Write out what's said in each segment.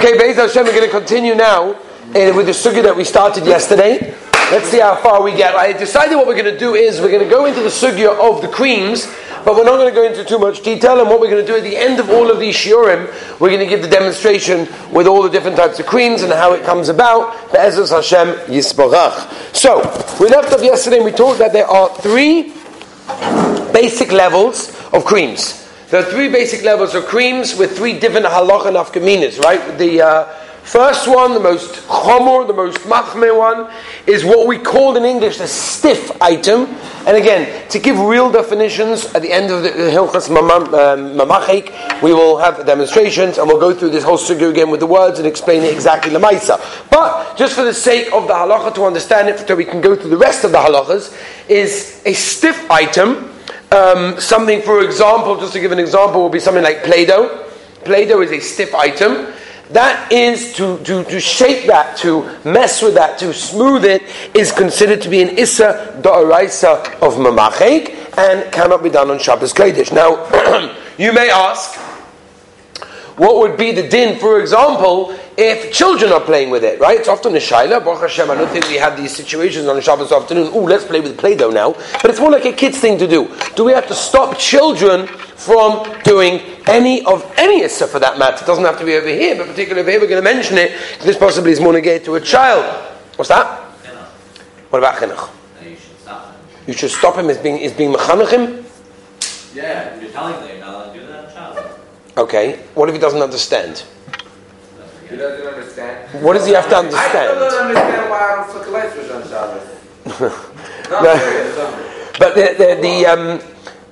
Okay, Be'ez Hashem, we're going to continue now uh, with the sugya that we started yesterday. Let's see how far we get. I decided what we're going to do is we're going to go into the sugya of the creams, but we're not going to go into too much detail. And what we're going to do at the end of all of these shiurim, we're going to give the demonstration with all the different types of creams and how it comes about. Be'ezus Hashem Yisborach. So, we left off yesterday and we talked that there are three basic levels of creams. There are three basic levels of creams with three different halacha and right? The uh, first one, the most chomor, the most machme one, is what we call in English a stiff item. And again, to give real definitions at the end of the Hilchas um, Mamachik, we will have demonstrations and we'll go through this whole sugya again with the words and explain it exactly lamaisa. But just for the sake of the halacha to understand it, so we can go through the rest of the halachas, is a stiff item um, something, for example, just to give an example, would be something like Play Doh. Play Doh is a stiff item. That is to, to, to shape that, to mess with that, to smooth it, is considered to be an Issa Da'araisa of Mamachek and cannot be done on Shabbos Kodesh. Now, you may ask, what would be the din, for example, if children are playing with it, right? It's often a shaila. Baruch Hashem, I don't think we have these situations on a Shabbos afternoon. Ooh, let's play with Play-Doh now. But it's more like a kid's thing to do. Do we have to stop children from doing any of any issa for that matter? It doesn't have to be over here, but particularly over here, we're going to mention it. This possibly is more negated to a child. What's that? What about chinuch? You should stop him. You should stop him as being is being mechanachim. Yeah, you're telling them you're not allowed to do that on child. Okay. What if he doesn't understand? He doesn't understand. What does he have to understand? I don't understand why I don't switch on Shabbos. No, No. Serious. But the, the, the, um,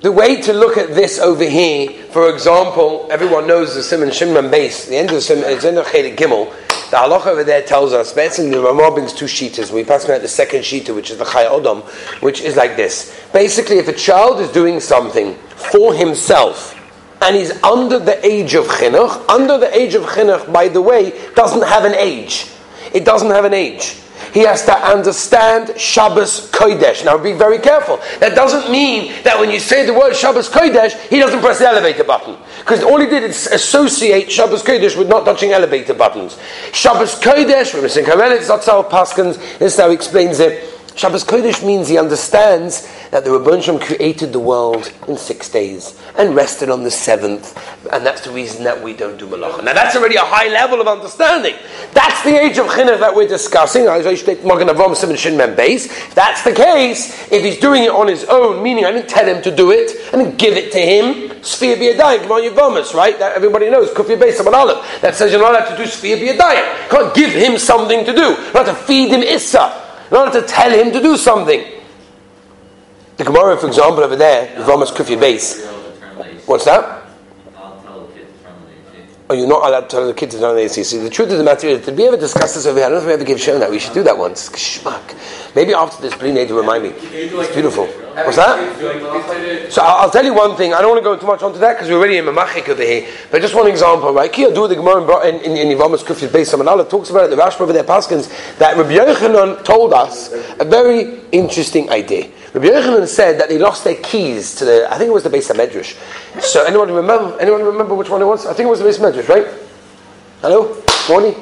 the way to look at this over here, for example, everyone knows the Simon Shimon base, the end of the Simon, it's in the Cheder Gimel. The halacha over there tells us, basically the Ramah brings two sheetahs. We pass out the second sheetah, which is the Chai Odom, which is like this. Basically, if a child is doing something for himself, and he's under the age of chinuch, under the age of chinuch, by the way, doesn't have an age. It doesn't have an age. He has to understand Shabbos Kodesh. Now be very careful. That doesn't mean that when you say the word Shabbos Kodesh, he doesn't press the elevator button. Because all he did is associate Shabbos Kodesh with not touching elevator buttons. Shabbos Kodesh, we're missing Karelitz, Zatzal Paskins, this is how he explains it. Shabbos Kodesh means he understands that the Rabban Shem created the world in six days and rested on the seventh, and that's the reason that we don't do malacha. Now that's already a high level of understanding. That's the age of chinuch that we're discussing. If that's the case, if he's doing it on his own, meaning I didn't tell him to do it, I didn't give it to him, sphere biyadayim, come on your vomus, right? That everybody knows, kufi base on olive. That says you're not allowed to do sphere biyadayim. Can't give him something to do. Not to feed him issa. You're not to tell him to do something. The Gemara, for example, over there, Vomus kufi base. Turn. What's that? The turn. Oh, you're not allowed to tell the kids to know the AC. See, the truth of the matter is, did we ever discuss this over here? I don't know if we ever gave shown that. We should do that once. Schmuck. Maybe after this, please need to remind me. It's beautiful. What's that? So I'll, tell you one thing. I don't want to go too much onto that because we're already in Mamachik over here. But just one example, right? Kia do the Gemara in in, Kufis based on Allah talks about it. The Rashba over there, Paskins, that Rabbi Yochanan told us a very interesting idea. Rabbi Yochanan said that they lost their keys to the. I think it was the base of Medrash. So anyone remember? Anyone remember which one it was? I think it was the base of Medrash, right? Hello, morning.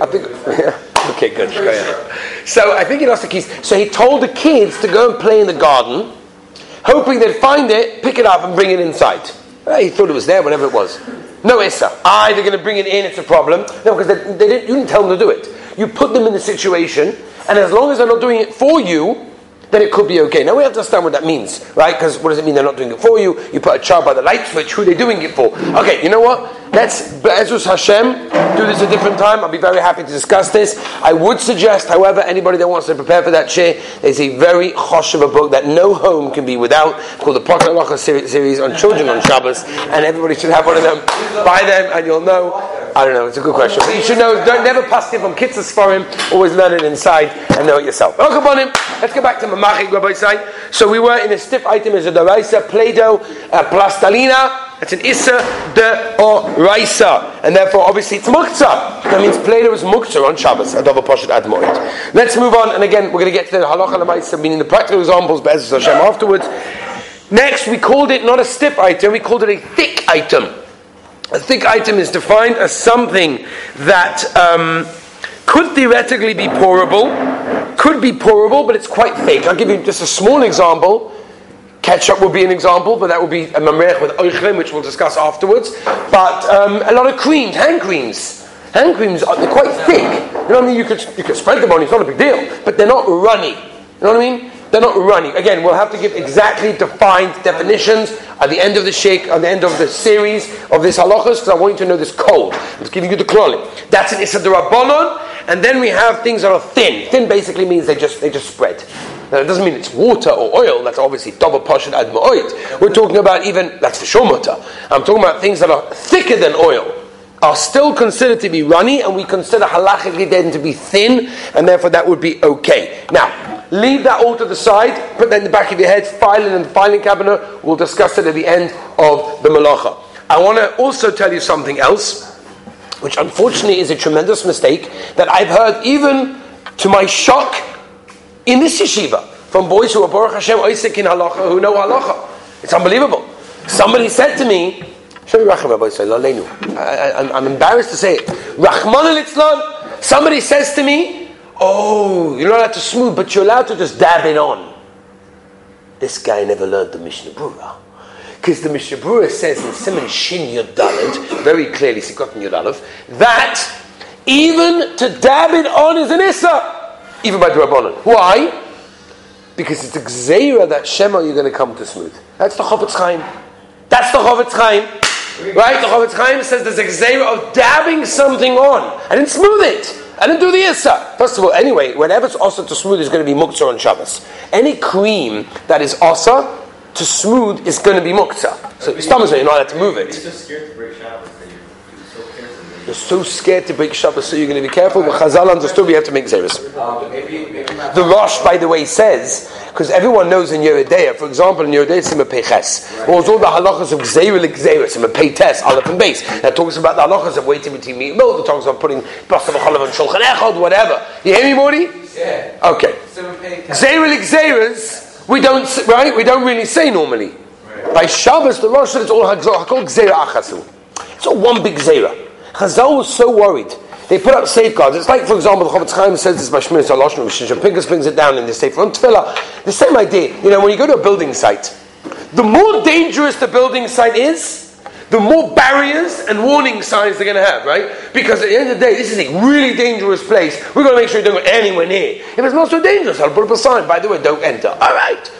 I think. Yeah. Okay, good. So I think he lost the keys. So he told the kids to go and play in the garden, hoping they'd find it, pick it up, and bring it inside. Eh, he thought it was there, whatever it was. No Issa. They're going to bring it in, it's a problem. No, because they, they didn't, you didn't tell them to do it. You put them in the situation, and as long as they're not doing it for you, then it could be okay. Now we have to understand what that means, right? Because what does it mean they're not doing it for you? You put a child by the light switch, who are they doing it for? Okay, you know what? Let's, Be'ezus Hashem, do this a different time. I'll be very happy to discuss this. I would suggest, however, anybody that wants to prepare for that share, there's a very chosh of a book that no home can be without, called the Halacha seri- series on children on Shabbos, and everybody should have one of them. Buy them, and you'll know. I don't know, it's a good question. But you should know, don't never pass it from kitzas for him, always learn it inside and know it yourself. Welcome on him. Let's go back to Mamachik, Rabbi Sai. So we were in a stiff item as a Daraisa, Play-Doh, uh, Plastalina, it's an Issa de Oraisa. And therefore, obviously, it's Muktzah. That means Play-Doh is Muktzah on Shabbos, a double poshet Admoid. Let's move on, and again, we're going to get to the Halacha Lamaisa, meaning the practical examples, but as Hashem afterwards. Next, we called it not a stiff item, we called it a thick item. A thick item is defined as something that um, could theoretically be pourable, could be pourable, but it's quite thick. I'll give you just a small example. Ketchup would be an example, but that would be a mamrech with oichlim, which we'll discuss afterwards. But um, a lot of creams, hand creams. Hand creams, are, they're quite thick. You know what I mean? You could, you could spread them on, it's not a big deal. But they're not runny. You know what I mean? They're not runny. Again, we'll have to give exactly defined definitions at the end of the shake, at the end of the series of this halachas, because I want you to know this code. Just giving you the klolim. That's an issa rabbanon, and then we have things that are thin. Thin basically means they just they just spread. Now, it doesn't mean it's water or oil. That's obviously double passion ad. We're talking about even that's for sure mutter. I'm talking about things that are thicker than oil. Are still considered to be runny, and we consider halachically then to be thin, and therefore that would be okay. Now, leave that all to the side. Put that in the back of your head. File it in the filing cabinet. We'll discuss it at the end of the malacha. I want to also tell you something else, which unfortunately is a tremendous mistake that I've heard even to my shock in this yeshiva from boys who are Baruch Hashem Oisik in halacha who know halacha. It's unbelievable. Somebody said to me, I, am embarrassed to say it. Rahman al Somebody says to me, "Oh, you're not allowed to smooth, but you're allowed to just dab it on." This guy never learned the Mishnah Brura. Because the Mishnah Brura says in Simon Shin Yud very clearly, Sikot Yud Aleph, that even to dab it on is an Issa, even by the Rabbanon. Why? Because it's a Gzeira that Shema you're going to come to smooth. That's the Chofetz Chaim. That's the Chofetz Chaim. Right? The Chofetz Chaim says there's a Gzeira of dabbing something on. I didn't smooth it. I didn't do the Issa. First of all, anyway, whenever it's also to smooth, is going to be Muktzah on Shabbos. Any cream that is Asa to smooth is going to be Muktzah. So, Stomach, you're not allowed to move it. You're so scared to break Shabbos, so you're going to be careful. But Chazal understood we have to make zeros. The Rosh, by the way, says because everyone knows in Yoreh De'ah, for example, in Yoreh De'ah it's a peches, or all the halachas of gzeira gzeira, a peites, aleph and base. That talks about the halachas of waiting between meat and milk. That talks about putting basav chalav and shulchan echad, whatever. You hear me, Morty? Yeah. Okay. Gzeira gzeiras, we don't right. We don't really say normally. By Shabbos, the Rosh said it's all called gzeira achasu. It's all one big gzeira. Chazal was so worried. They put up safeguards. It's like, for example, the Chofetz Chaim says this by Shmiras HaLoshon, Pinkas brings it down in the Sefer on Tefillah. The same idea. You know, when you go to a building site, the more dangerous the building site is, the more barriers and warning signs they're going to have, right? Because at the end of the day, this is a really dangerous place. We're going to make sure you don't go anywhere near. If it's not so dangerous, I'll put up a sign. By the way, don't enter. All right.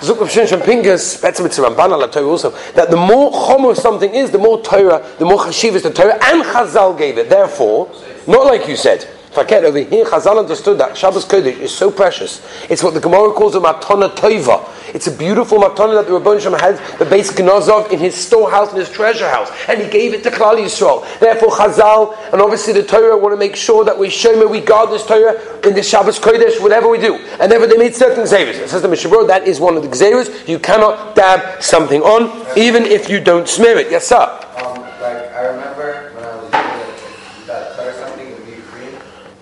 Zuk of Ramban also, that the more chomer something is, the more Torah, the more chashiv is the Torah, and Chazal gave it. Therefore, not like you said, Forget over here, Chazal understood that Shabbos Kodesh is so precious. It's what the Gemara calls a matana toiva. It's a beautiful matana that the Rabban Shem had the base Gnazov in his storehouse, in his treasure house, and he gave it to Klal Yisrael. Therefore, Chazal and obviously the Torah want to make sure that we show me we guard this Torah in the Shabbos Kodesh, whatever we do. And therefore, they made certain xeris. It says the Mishabur, that is one of the xeris. You cannot dab something on, even if you don't smear it. Yes, sir. Um, like I remember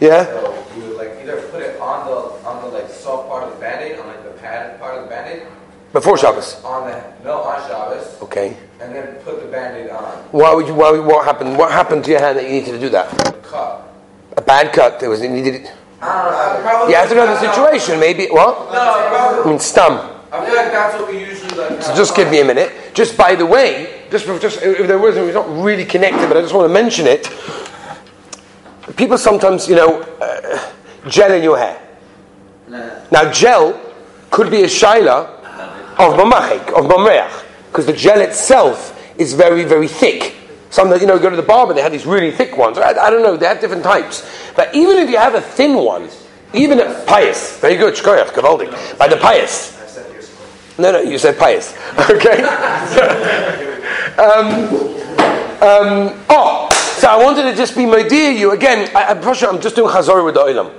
Yeah. So you would like either put it on the on the like soft part of the band-aid, on like the padded part of the band-aid. Before Shabbos. On the no on Shabbos. Okay. And then put the band-aid on. Why would you? Why? What happened? What happened to your hand that you needed to do that? A Cut. A bad cut. There was it needed. I don't know. You have to know the situation. Maybe what? No, probably. I mean, stum. I feel like that's what we usually like. So just give me a minute. Just by the way, just just if there wasn't, it's not really connected, but I just want to mention it. People sometimes, you know, uh, gel in your hair. Now, gel could be a shaila of mamachik, of mamreach, because the gel itself is very, very thick. Some that, you know, go to the barber, they have these really thick ones. I, I don't know, they have different types. But even if you have a thin one, even a pious, very good, shkoyach, gavaldik, by the pious. No, no, you said pious. Okay? um, um, oh, so I wanted to just be my dear you again. I, am I'm just doing chazor with the olam.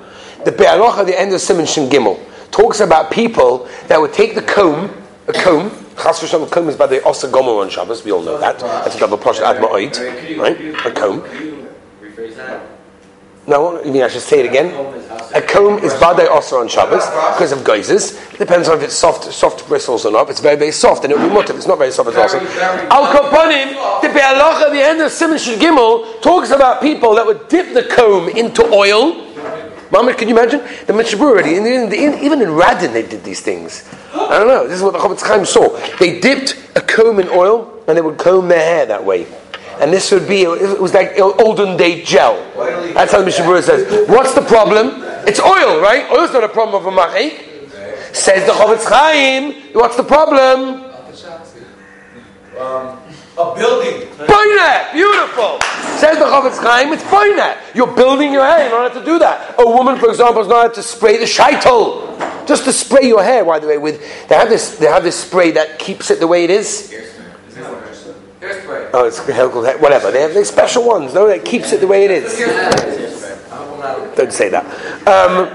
The Be'aloch at the end of Simon Shin Gimel talks about people that would take the comb, a comb. Chas v'shalom, comb is by the Osa Gomer on Shabbos. We all know that. That's a double proshet ad ma'oid, right? A comb. No, you mean I should say it again? A comb is badai osir on Shabbos because of geizes. Depends on if it's soft, soft bristles or not. If it's very, very soft, then it will be mutter. If it's not very soft, it's also. Al Kapanim, the Be'alacha, the end of Simon Shul Gimel, talks about people that would dip the comb into oil. Mama, can you imagine? The Mishabur already, in in the, even in Radin, they did these things. I don't know. This is what the Chofetz Chaim saw. They dipped a comb in oil and they would comb their hair that way. And this would be, it was like olden day gel. That's how the Mishabur says. What's the problem? It's oil, right? Oil's not a problem of a machik. Says the Chofetz Chaim, what's the problem? Um, a building. Boina! Beautiful! Says the Chofetz Chaim, it's boina. You're building your hair, you don't have to do that. A woman, for example, is not allowed to spray the shaitel. Just to spray your hair, by the way, with they have this they have this spray that keeps it the way it is. Oh, it's called whatever. They have these special ones, no, that keeps it the way it is. Don't say that. Um,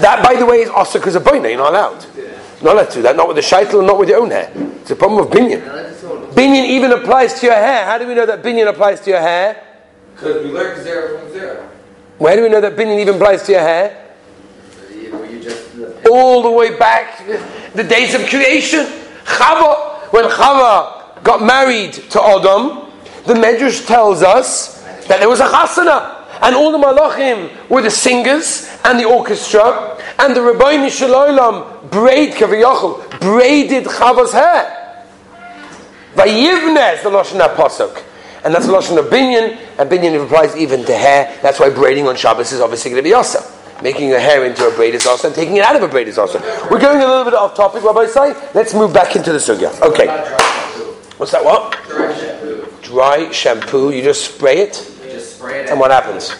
that, by the way, is also because of boina. You're not allowed. Not allowed to do that. Not with the shaitel and not with your own hair. It's a problem of binyan. Binyan even applies to your hair. How do we know that binyan applies to your hair? Because we learned zero from zero. Where do we know that binyan even applies to your hair? All the way back the days of creation. Chava, when Chava got married to Adam, the Medrash tells us that there was a chasana. And all the malachim were the singers and the orchestra, and the Rabbi Shalom braid braided Chava's hair. Vayivne is the lashon pasuk, and that's the lashon of binyan, and binyan applies even to hair. That's why braiding on Shabbos is obviously going to be also. Making your hair into a braid is also, and taking it out of a braid is also. We're going a little bit off topic, Rabbi Say. Let's move back into the sugya. Okay. What's that? What? Direct shampoo. Dry shampoo. You just spray it, You just spray it. and what happens? Uh,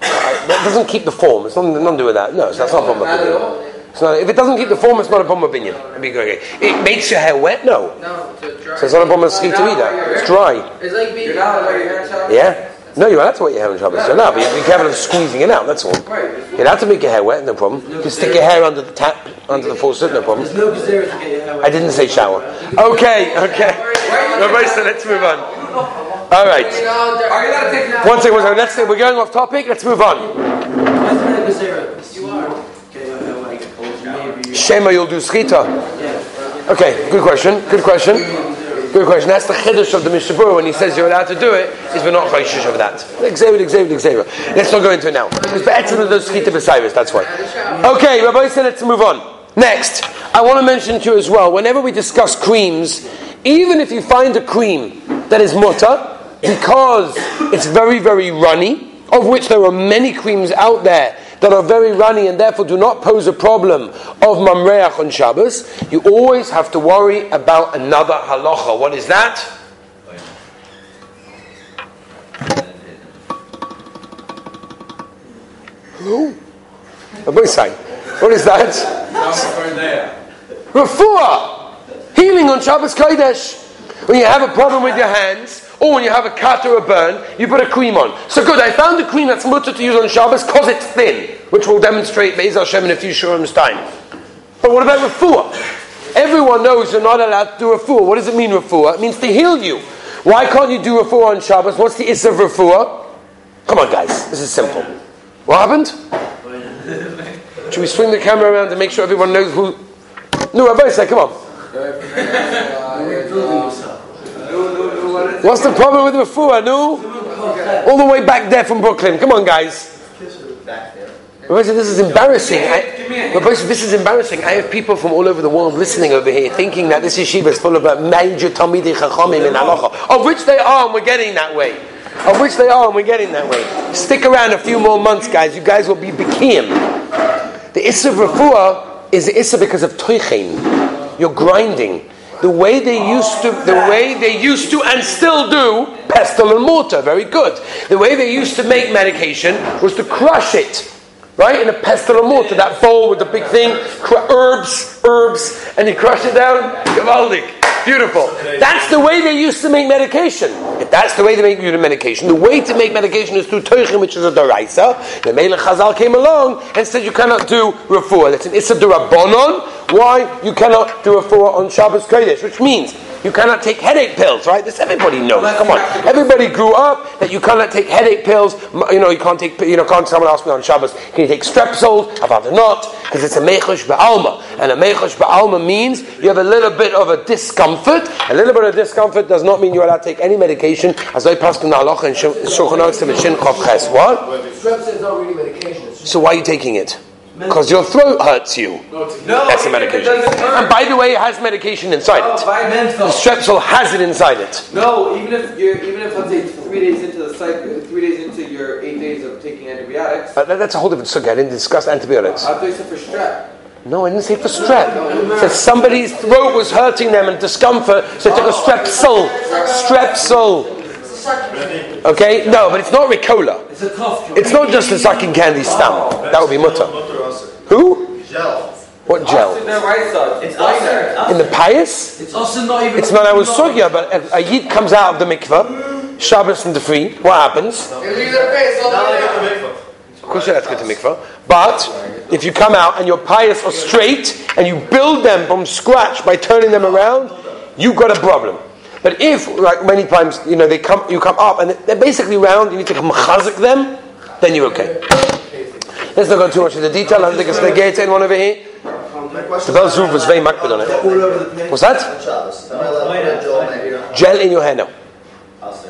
that doesn't keep the form. It's nothing, nothing to do with that. No, so that's not a problem of opinion. It's not, if it doesn't keep the form, it's not a problem of opinion. It'd be okay. It makes your hair wet? No. No, to dry. So it's not a problem of schita either. It's dry. It's like being. You're not allowed your hair in Shabbos? Yeah? No, you're allowed to wet your hair in Shabbos. You're not, but you be careful of squeezing it out, that's all. You're allowed to make your hair wet, no problem. You can stick your hair under the tap, under the faucet, no problem. No gazera to get your hair I didn't say shower. Okay, okay. Everybody, so let's move on. All right. Are you allowed to take your One second, one second. Let's, we're going off topic. Let's move on. Why is there no gazera? You are. Get your hair wet. Maybe. Shema, you'll do schita. Okay, good question. Good question. Good question. That's the chiddush of the Mishabur when he says you're allowed to do it. Is we're not chayshish of that. Let's not go into it now. Because. That's why. Okay, Rabbi said let's move on. Next, I want to mention to you as well. Whenever we discuss creams, even if you find a cream that is mutter, because it's very, very runny, of which there are many creams out there that are very runny and therefore do not pose a problem of mamreach on Shabbos, you always have to worry about another halacha. What is that? Who? Rabbi say, What is that? Refuah! Healing on Shabbos Kodesh. When you have a problem with your hands, or when you have a cut or a burn, you put a cream on. So good, I found a cream that's mutter to use on Shabbos because it's thin, which we'll demonstrate Be'ez Hashem in a few shurim's time. But what about refuah? Everyone knows you're not allowed to do refuah. What does it mean refuah? It means to heal you. Why can't you do refuah on Shabbos? What's the issa of refuah? Come on guys, this is simple. What happened? Should we swing the camera around to make sure everyone knows who? No, Rabbi say, come on. What's the problem with refuah, no? All the way back there from Brooklyn. Come on, guys. This is embarrassing. I, Rabbi this is embarrassing. I have people from all over the world listening over here, thinking that this yeshiva is full of uh, major Talmidei Chachamim in halacha, of which they are, and we're getting that way. Of which they are, and we're getting that way. Stick around a few more months, guys. You guys will be bikim. The issa of refuah is the issa because of toichein. You're grinding. The way they used to, the way they used to and still do, pestle and mortar, very good. The way they used to make medication was to crush it, right, in a pestle and mortar, that bowl with the big thing, herbs, herbs, and you crush it down, gewaldig. Beautiful. That's the way they used to make medication. If that's the way they make you medication, the way to make medication is through toichim, which is a daraisa. The Melech Chazal came along and said you cannot do refuah. That's an issa durabonon. Why you cannot do refuah on Shabbos Kodesh? Which means you cannot take headache pills, right? This everybody knows. Come on, everybody grew up that you cannot take headache pills. You know, you can't take. You know, can't someone ask me on Shabbos, can you take strepsil? I've rather not because it's a mechush ba'alma, and a mechush ba'alma means you have a little bit of a discomfort. A little bit of discomfort does not mean you're allowed to take any medication. As I passed in the halacha and Shulchan Aruch Simon Shin. What? Strep is not really medication. So why are you taking it? Because your throat hurts you. No, That's the even if it medication. And by the way, it has medication inside No, it. vitamins. The strepsil has it inside it. No, even if you're, even if let's say three days into the cycle, three days into your eight days of taking antibiotics, Uh, that- that's a whole different subject. I didn't discuss antibiotics. I thought you said for strep. No, I didn't say for strep. It somebody's throat was hurting them and discomfort, so they took a strepsil. Strepsil. Okay? No, but it's not Ricola. It's a cough. It's not just a sucking candy stamp. That would be mutter. Who? Gel. What gel? Austin, that right side. It's us. In the pious? It's also not even. It's not our sugya, but a, a yid comes out of the mikveh, Shabbos from the free. What happens? And leave their face all the way down. Of course, you have to go to mikveh. But if you come out and you're pious or straight and you build them from scratch by turning them around, you've got a problem. But if, like many times, you know, they come, you come up and they're basically round, you need to machazik them, then you're okay. Let's not go too much into detail. I don't think it's the gate to anyone over here. My The question Bell's roof was very makbid on it. all over the place. What's that? on Shabbos. Am I allowed to put gel in my hair? Gel in your hair now.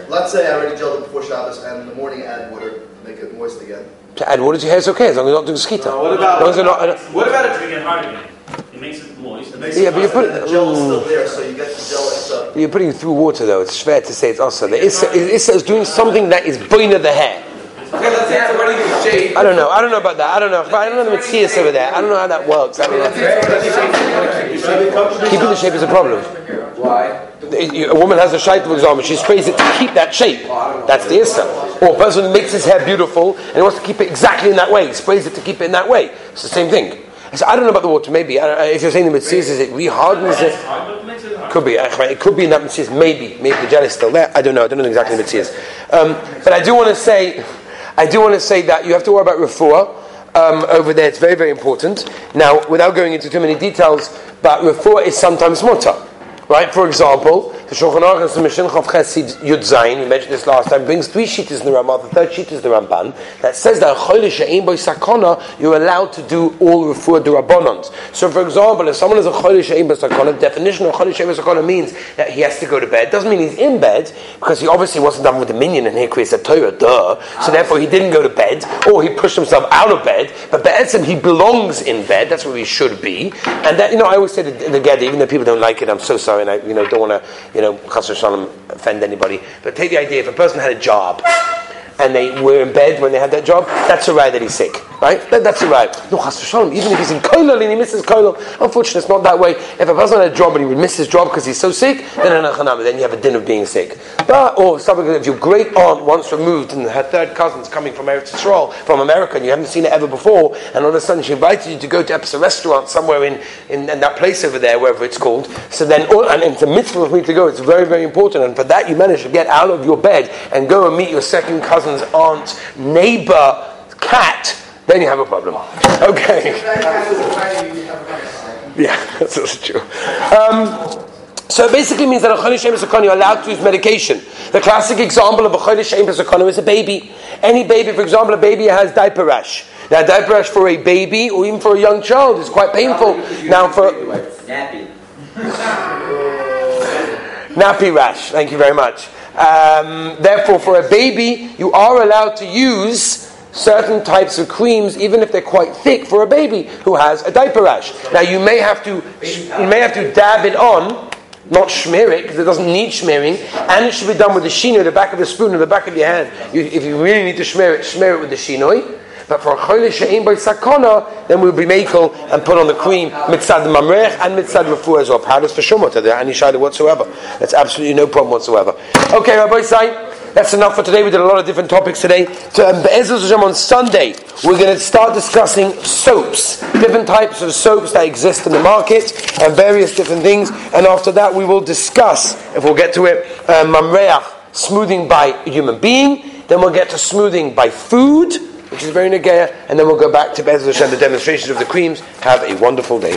Let's say I already gelled it before Shabbos and in the morning add water, to make it moist again. To add water to your hair is okay as long as you're not doing skita. No, what about- As long as you're not, uh, What about It's again hard again. It makes it moist. It makes Yeah, it but you put the gel is still there, so you get the gel extra. You're putting it through water though. It's fair to say it's also the Issa, Issa is doing something that is boina the hair. Okay, let's say it's already been shaved. I don't know. I don't know about that. I don't know. I don't know the Matthias over there. I don't know how that works. I mean, keeping the shape is a problem. Why? A woman has a shape, for example, she sprays it to keep that shape. That's the Issa. Or a person makes his hair beautiful and he wants to keep it exactly in that way. He sprays it to keep it in that way. It's the same thing. So I don't know about the water. Maybe I if you're saying the Matthias, is it rehardens it? It's hard, but it makes it hard. Could be. It could be in that Matthias. Maybe. Maybe the gel is still there. I don't know. I don't know exactly the Matthias. Um, but I do want to say, I do want to say that you have to worry about refuah. Um, over there, it's very, very important. Now, without going into too many details, but refuah is sometimes mutter. Right? For example, the Shulchan Aruch and the Chav Chesid Yud Zayin, we mentioned this last time, brings three sheetahs in the Ramah. The third sheet is the Ramban that says that Choyle She'ein Boy Sakona, you're allowed to do all refuah durabonons. So, for example, if someone is a Choyle She'ein Boy Sakona, definition of Choyle She'ein Boy Sakona means that he has to go to bed. Doesn't mean he's in bed because he obviously wasn't done with the minion and he creates a Torah, duh. So therefore, he didn't go to bed or he pushed himself out of bed. But Be'etzim, he belongs in bed. That's where he should be. And that, you know, I always say the, the even though people don't like it, I'm so sorry, and I, you know, don't want to, you know, chas v'shalom, offend anybody. But take the idea: if a person had a job and they were in bed when they had that job, that's a right that he's sick, right? That, that's a right. No, chas v'shalom, even if he's in koilel and he misses koilel, unfortunately, it's not that way. If a person had a job and he would miss his job because he's so sick, then then you have a din of being sick. But or something if your great aunt once removed and her third cousin's coming from Eretz Yisrael, from America, and you haven't seen it ever before, and all of a sudden she invited you to go to a restaurant somewhere in, in, in that place over there, wherever it's called. So then, all, and it's a mitzvah for me to go. It's very, very important. And for that, you manage to get out of your bed and go and meet your second cousin's aunt, neighbor, cat. Then you have a problem. Okay. Yeah, that's also true. Um, so it basically means that a Cholish Shem you're allowed to use medication. The classic example of a Cholish Shem is a baby. Any baby, for example, a baby has diaper rash. Now, diaper rash for a baby or even for a young child is quite painful. Now, for Nappy. nappy rash, thank you very much. Um, therefore, for a baby, you are allowed to use certain types of creams, even if they're quite thick, for a baby who has a diaper rash. Now, you may have to you may have to dab it on, not smear it because it doesn't need smearing, and it should be done with the shinoi, the back of the spoon, or the back of your hand. You, if you really need to smear it, smear it with the shinoi. But for a choyle she'ein by sakona, then we'll be makel and put on the cream mitzad mamrech and mitzad refu as well. Powders for shumot, there any shayla whatsoever. That's absolutely no problem whatsoever. Okay, Rabbi Sai, that's enough for today. We did a lot of different topics today. So um, on Sunday, we're going to start discussing soaps, different types of soaps that exist in the market, and various different things. And after that, we will discuss, if we'll get to it, uh, mamreach, smoothing by human being. Then we'll get to smoothing by food which is very negaya, and then we'll go back to Be'ez Hashem, the demonstrations of the creams. Have a wonderful day.